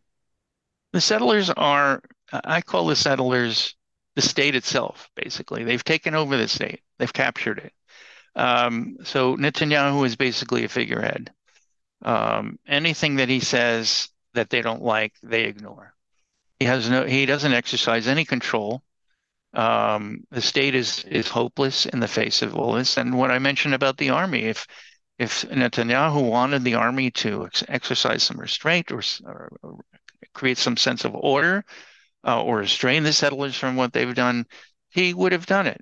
The settlers are, I call the settlers the state itself, basically. They've taken over the state, they've captured it. Um, so Netanyahu is basically a figurehead. Um, anything that he says that they don't like, they ignore. He has no, he doesn't exercise any control. Um, the state is is hopeless in the face of all this. And what I mentioned about the army, if if Netanyahu wanted the army to ex- exercise some restraint or, or, or, create some sense of order uh, or restrain the settlers from what they've done, he would have done it.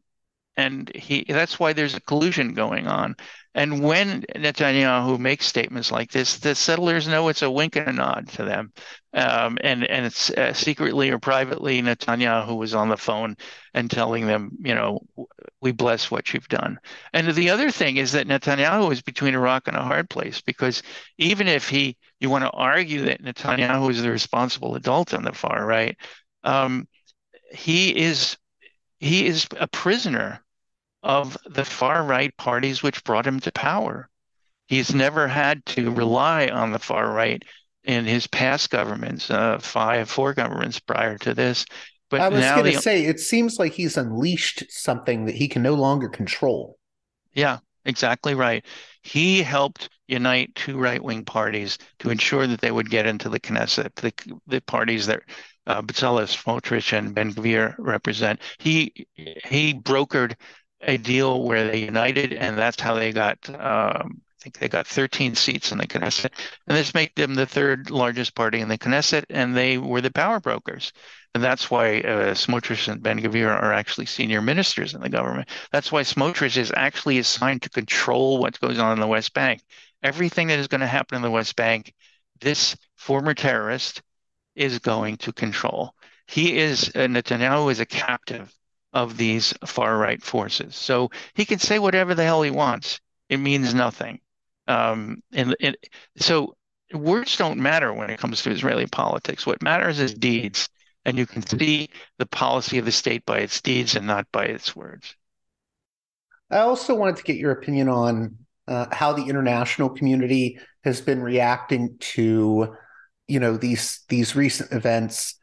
And he that's why there's a collusion going on. And when Netanyahu makes statements like this, the settlers know it's a wink and a nod to them. Um, and and it's uh, secretly or privately, Netanyahu was on the phone and telling them, you know, we bless what you've done. And the other thing is that Netanyahu is between a rock and a hard place because even if he, you want to argue that Netanyahu is the responsible adult on the far right, um, he is he is a prisoner of the far right parties which brought him to power. He's never had to rely on the far right in his past governments, uh, five, four governments prior to this. But I was going to the... say, it seems like he's unleashed something that he can no longer control. Yeah, exactly right. He helped unite two right-wing parties to ensure that they would get into the Knesset, the, the parties that uh, Bezalel Smotrich and Ben Gvir represent. He he brokered a deal where they united, and that's how they got. Um, I think they got 13 seats in the Knesset, and this made them the third largest party in the Knesset, and they were the power brokers. And that's why uh, Smotrich and Ben Gvir are actually senior ministers in the government. That's why Smotrich is actually assigned to control what goes on in the West Bank. Everything that is going to happen in the West Bank, this former terrorist is going to control. He is, uh, Netanyahu is a captive of these far right forces. So he can say whatever the hell he wants. It means nothing. Um, and, and so words don't matter when it comes to Israeli politics. What matters is deeds. And you can see the policy of the state by its deeds and not by its words. I also wanted to get your opinion on uh, how the international community has been reacting to, you know, these these recent events,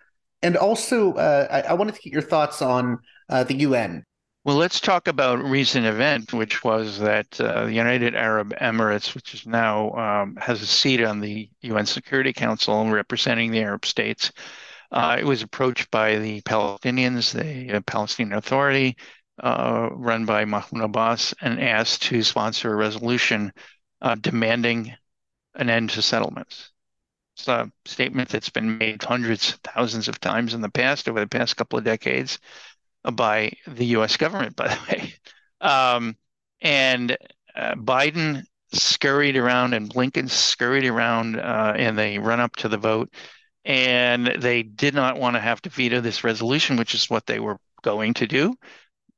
and also uh, I, I, wanted to get your thoughts on uh, the UN. Well, let's talk about recent event, which was that uh, the United Arab Emirates, which is now um, has a seat on the UN Security Council representing the Arab states, uh, it was approached by the Palestinians, the uh, Palestinian Authority, uh, run by Mahmoud Abbas, and asked to sponsor a resolution uh, demanding an end to settlements. It's a statement that's been made hundreds, thousands of times in the past, over the past couple of decades, by the U.S. government, by the way. Um, and uh, Biden scurried around, and Blinken scurried around in the run up to the vote and they did not want to have to veto this resolution, which is what they were going to do,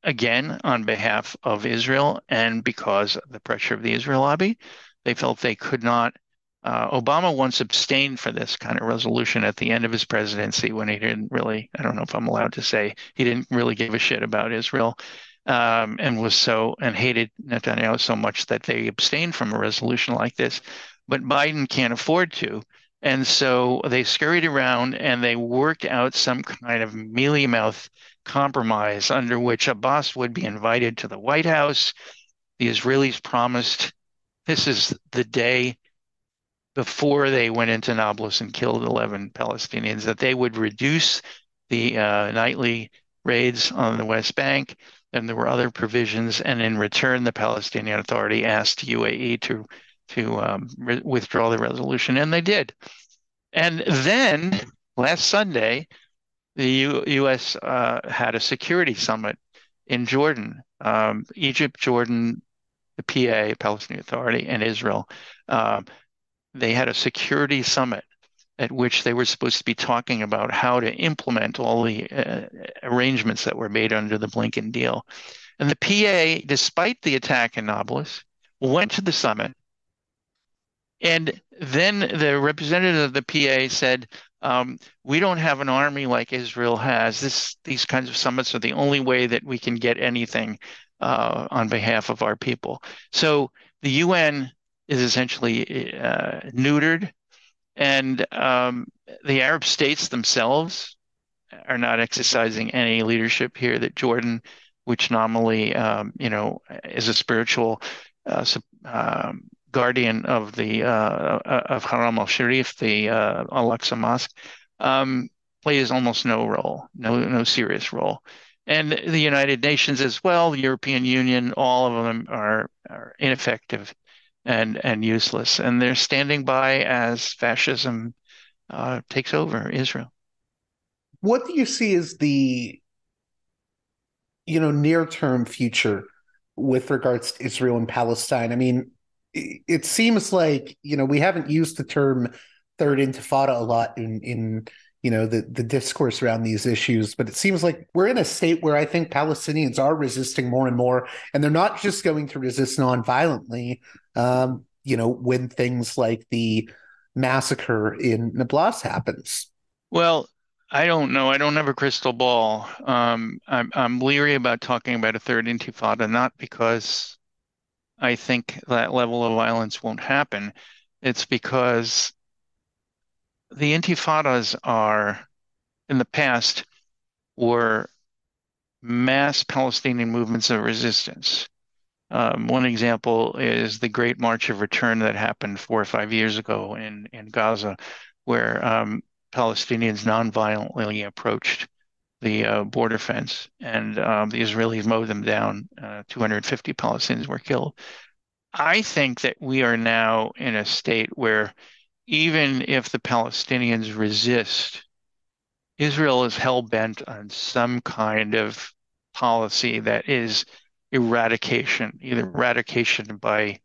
again, on behalf of Israel and because of the pressure of the Israel lobby. They felt they could not. Uh, Obama once abstained for this kind of resolution at the end of his presidency when he didn't really, I don't know if I'm allowed to say, he didn't really give a shit about Israel. Um, and was so and hated Netanyahu so much that they abstained from a resolution like this. But Biden can't afford to. And so they scurried around and they worked out some kind of mealy mouth compromise under which Abbas would be invited to the White House. The Israelis promised this is the day before they went into Nablus and killed 11 Palestinians that they would reduce the uh, nightly raids on the West Bank. And there were other provisions. And in return, the Palestinian Authority asked UAE to to um, re- withdraw the resolution, and they did. And then last Sunday, the U- U.S. Uh, had a security summit in Jordan, um, Egypt, Jordan, the PA, Palestinian Authority, and Israel. Uh, they had a security summit at which they were supposed to be talking about how to implement all the uh, arrangements that were made under the Blinken deal. And the PA, despite the attack in Nablus, went to the summit and then the representative of the PA said, um, "We don't have an army like Israel has. This these kinds of summits are the only way that we can get anything uh, on behalf of our people." So the UN is essentially uh, neutered, and um, the Arab states themselves are not exercising any leadership here. That Jordan, which nominally, um, you know, is a spiritual uh, um, guardian of the uh, uh of Haram al Sharif, the uh, Al Aqsa Mosque, um, plays almost no role, no no serious role, and the United Nations as well, the European Union, all of them are are ineffective and and useless, and they're standing by as fascism uh, takes over Israel. What do you see as the you know near term future with regards to Israel and Palestine? I mean, it seems like you know we haven't used the term third intifada a lot in in you know the the discourse around these issues but it seems like we're in a state where i think palestinians are resisting more and more and they're not just going to resist non-violently um, you know when things like the massacre in nablus happens well I don't know. I don't have a crystal ball. Um, I'm I'm leery about talking about a third intifada, not because I think that level of violence won't happen. It's because the intifadas are, in the past, were mass Palestinian movements of resistance. Um, one example is the Great March of Return that happened four or five years ago in, in Gaza, where um, Palestinians nonviolently approached the uh, border fence, and um, the Israelis mowed them down. Uh, 250 Palestinians were killed. I think that we are now in a state where even if the Palestinians resist, Israel is hell bent on some kind of policy that is eradication, either eradication by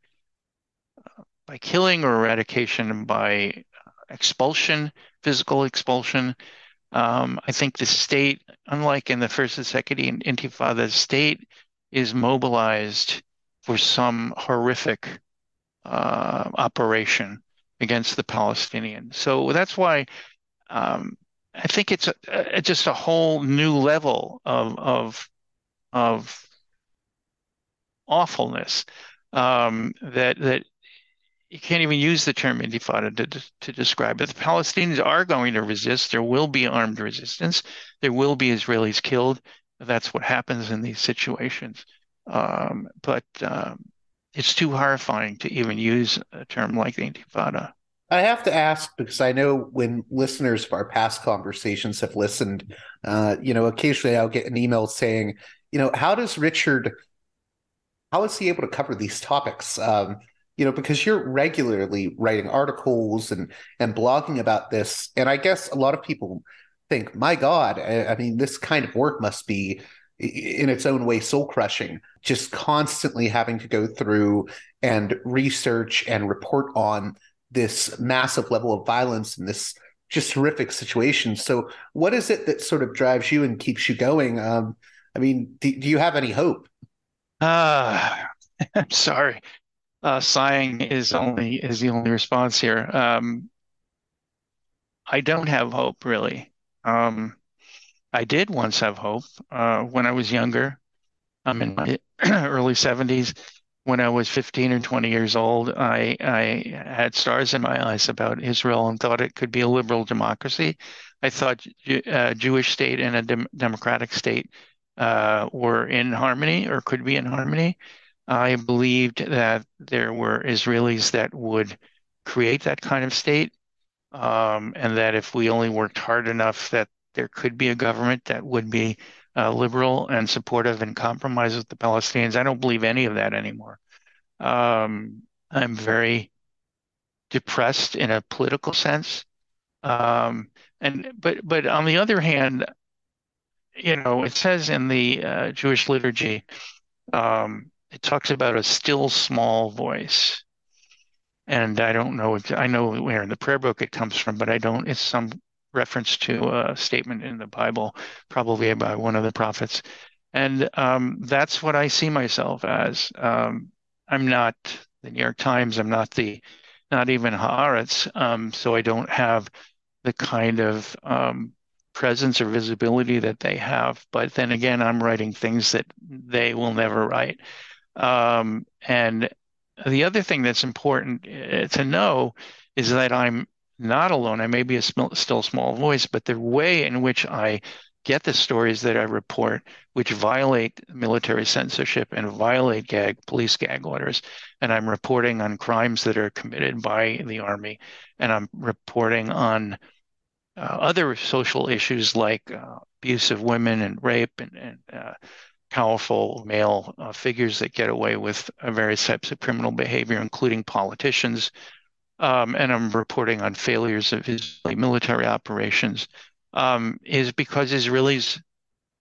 uh, by killing or eradication by expulsion, physical expulsion. Um, I think the state, unlike in the first and second Intifada, the state is mobilized for some horrific uh, operation against the Palestinians. So that's why um, I think it's a, a, just a whole new level of of of awfulness um, that that you can't even use the term intifada to, to describe it. The Palestinians are going to resist. There will be armed resistance. There will be Israelis killed. That's what happens in these situations. Um, but um, it's too horrifying to even use a term like the intifada. I have to ask because I know when listeners of our past conversations have listened, uh, you know, occasionally I'll get an email saying, you know, how does Richard, how is he able to cover these topics? Um, you know, because you're regularly writing articles and and blogging about this, and I guess a lot of people think, my God, I, I mean, this kind of work must be in its own way soul crushing just constantly having to go through and research and report on this massive level of violence and this just horrific situation. So what is it that sort of drives you and keeps you going? Um, i mean do, do you have any hope? Uh i'm sorry. Uh, sighing is only is the only response here. Um, i don't have hope really. Um, I did once have hope uh, when I was younger. I'm in my early 70s. When I was 15 or 20 years old, I, I had stars in my eyes about Israel and thought it could be a liberal democracy. I thought a uh, Jewish state and a dem- democratic state uh, were in harmony or could be in harmony. I believed that there were Israelis that would create that kind of state, um, and that if we only worked hard enough, that there could be a government that would be uh, liberal and supportive and compromise with the Palestinians. I don't believe any of that anymore. Um, I'm very depressed in a political sense. Um, and but but on the other hand, you know, it says in the uh, Jewish liturgy, um, it talks about a still small voice. And I don't know. I know where in the prayer book it comes from, but I don't. It's some reference to a statement in the Bible, probably by one of the prophets. And um, that's what I see myself as. Um, I'm not the New York Times. I'm not the, not even Haaretz. Um, so I don't have the kind of um, presence or visibility that they have. But then again, I'm writing things that they will never write. Um, and the other thing that's important uh, to know is that I'm not alone. I may be a sm- still small voice, but the way in which I get the stories that I report, which violate military censorship and violate gag police gag orders, and I'm reporting on crimes that are committed by the army, and I'm reporting on uh, other social issues like uh, abuse of women and rape and, and uh, powerful male uh, figures that get away with various types of criminal behavior, including politicians, um, and I'm reporting on failures of Israeli military operations, um, is because Israelis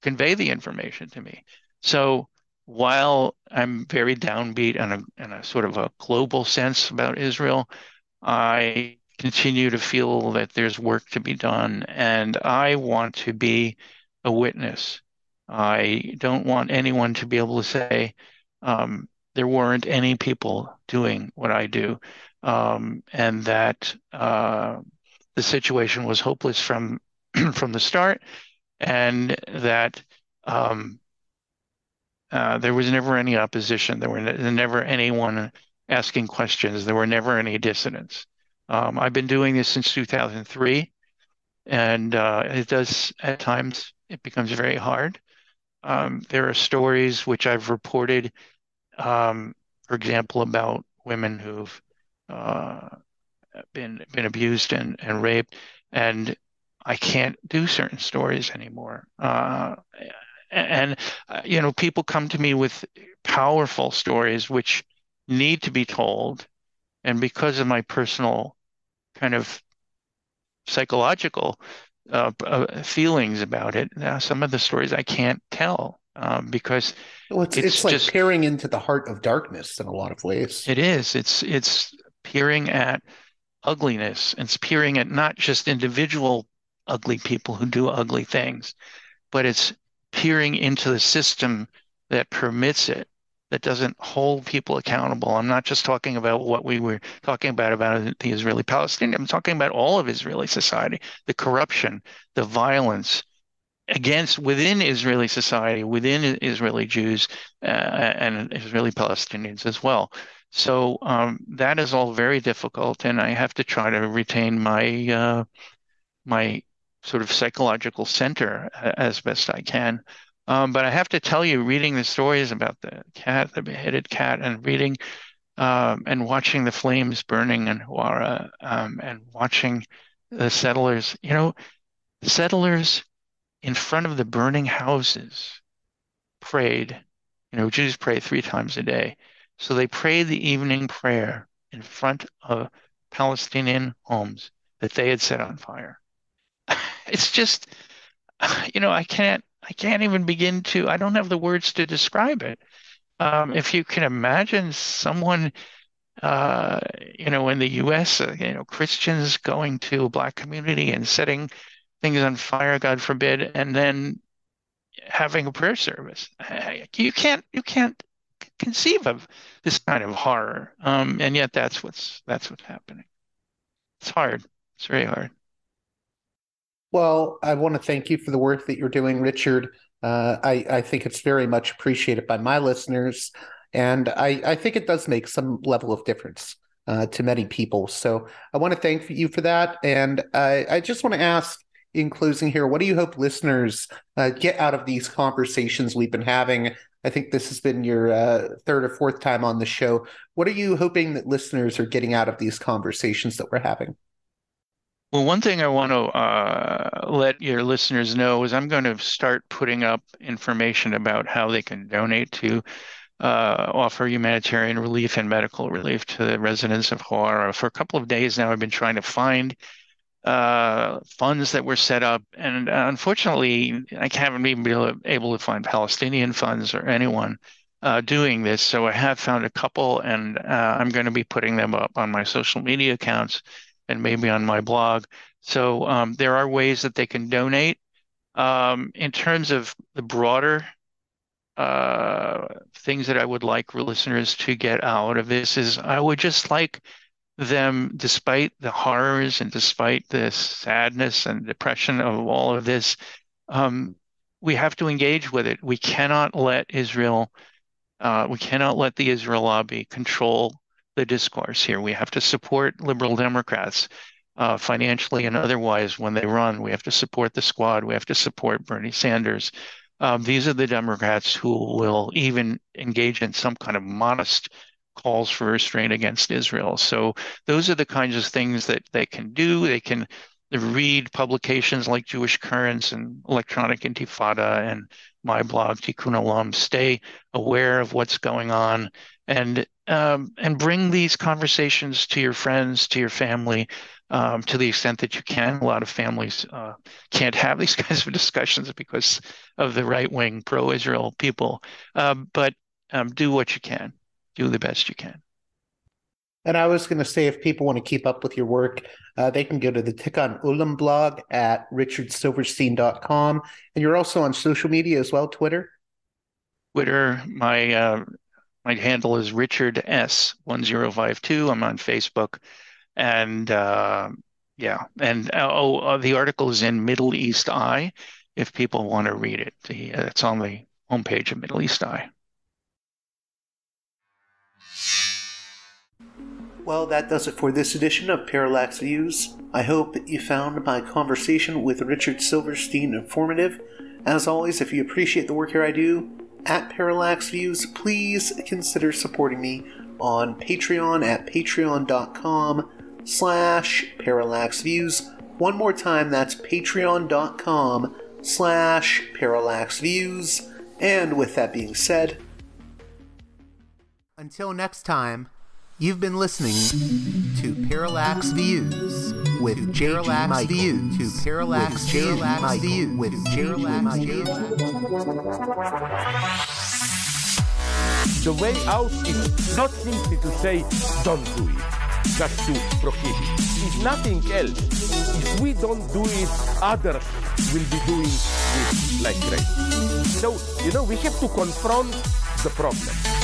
convey the information to me. So while I'm very downbeat in a, in a sort of a global sense about Israel, I continue to feel that there's work to be done, and I want to be a witness. I don't want anyone to be able to say um, there weren't any people doing what I do um, and that uh, the situation was hopeless from from the start, and that um, uh, there was never any opposition. There were ne- never anyone asking questions. There were never any dissidents. Um, I've been doing this since 2003, and uh, it does at times it becomes very hard. Um, there are stories which I've reported um, for example, about women who've uh, been been abused and, and raped, and I can't do certain stories anymore. Uh, and uh, you know, people come to me with powerful stories which need to be told, and because of my personal kind of psychological uh, uh, feelings about it, some of the stories I can't tell um, because well, it's, it's, it's, like just, peering into the heart of darkness in a lot of ways. It is. It's it's peering at ugliness and it's peering at not just individual ugly people who do ugly things, but it's peering into the system that permits it, that doesn't hold people accountable. I'm not just talking about what we were talking about about the Israeli Palestinian. I'm talking about all of Israeli society, the corruption, the violence against within Israeli society, within Israeli Jews uh, and Israeli Palestinians as well. So um, that is all very difficult, and I have to try to retain my uh, my sort of psychological center as best I can. Um, but I have to tell you, reading the stories about the cat, the beheaded cat, and reading um, and watching the flames burning in Huwara um, and watching the settlers, you know, settlers in front of the burning houses prayed. You know, Jews pray three times a day. So they prayed the evening prayer in front of Palestinian homes that they had set on fire. It's just you know i can't i can't even begin to i don't have the words to describe it. Um, if you can imagine someone uh, you know in the us uh, you know christians going to a black community and setting things on fire god forbid and then having a prayer service. You can't you can't conceive of this kind of horror um, and yet that's what's that's what's happening it's hard it's very hard well, I want to thank you for the work that you're doing, Richard. Uh, I, I think it's very much appreciated by my listeners. And I, I think it does make some level of difference uh, to many people. So I want to thank you for that. And I, I just want to ask in closing here, what do you hope listeners uh, get out of these conversations we've been having? I think this has been your uh, third or fourth time on the show. What are you hoping that listeners are getting out of these conversations that we're having? Well, one thing I want to uh, let your listeners know is I'm going to start putting up information about how they can donate to uh, offer humanitarian relief and medical relief to the residents of Huwara. For a couple of days now, I've been trying to find uh, funds that were set up, and uh, unfortunately, I haven't even been able to find Palestinian funds or anyone uh, doing this. So I have found a couple, and uh, I'm going to be putting them up on my social media accounts and maybe on my blog. So um, there are ways that they can donate. Um, in terms of the broader uh, things that I would like listeners to get out of this is I would just like them, despite the horrors and despite the sadness and depression of all of this, um, we have to engage with it. We cannot let Israel, uh, we cannot let the Israel lobby control the discourse here. We have to support liberal Democrats uh, financially and otherwise when they run. We have to support the squad. We have to support Bernie Sanders. Um, these are the Democrats who will even engage in some kind of modest calls for restraint against Israel. So those are the kinds of things that they can do. They can read publications like Jewish Currents and Electronic Intifada and my blog Tikkun Olam. Stay aware of what's going on and um, and bring these conversations to your friends, to your family, um, to the extent that you can. A lot of families uh, can't have these kinds of discussions because of the right wing pro Israel people. Um, but um, do what you can, do the best you can. And I was going to say, if people want to keep up with your work, uh, they can go to the Tikkun Olam blog at richardsilverstein.com. And you're also on social media as well, Twitter? Twitter, my uh, my handle is Richard S one zero five two. I'm on Facebook, and uh, yeah, and uh, oh, uh, the article is in Middle East Eye. If people want to read it, the, uh, it's on the homepage of Middle East Eye. Well, that does it for this edition of Parallax Views. I hope you found my conversation with Richard Silverstein informative. As always, if you appreciate the work here I do, at Parallax Views, please consider supporting me on Patreon at patreon.com slash parallaxviews. One more time, that's patreon.com slash parallaxviews. And with that being said, until next time, you've been listening to Parallax Views with JG Mike. Views to Parallax Views with Parallax Views. The way out is not simply to say, don't do it, just to prohibit. If nothing else, if we don't do it, others will be doing it like crazy. So, you know, we have to confront the problem.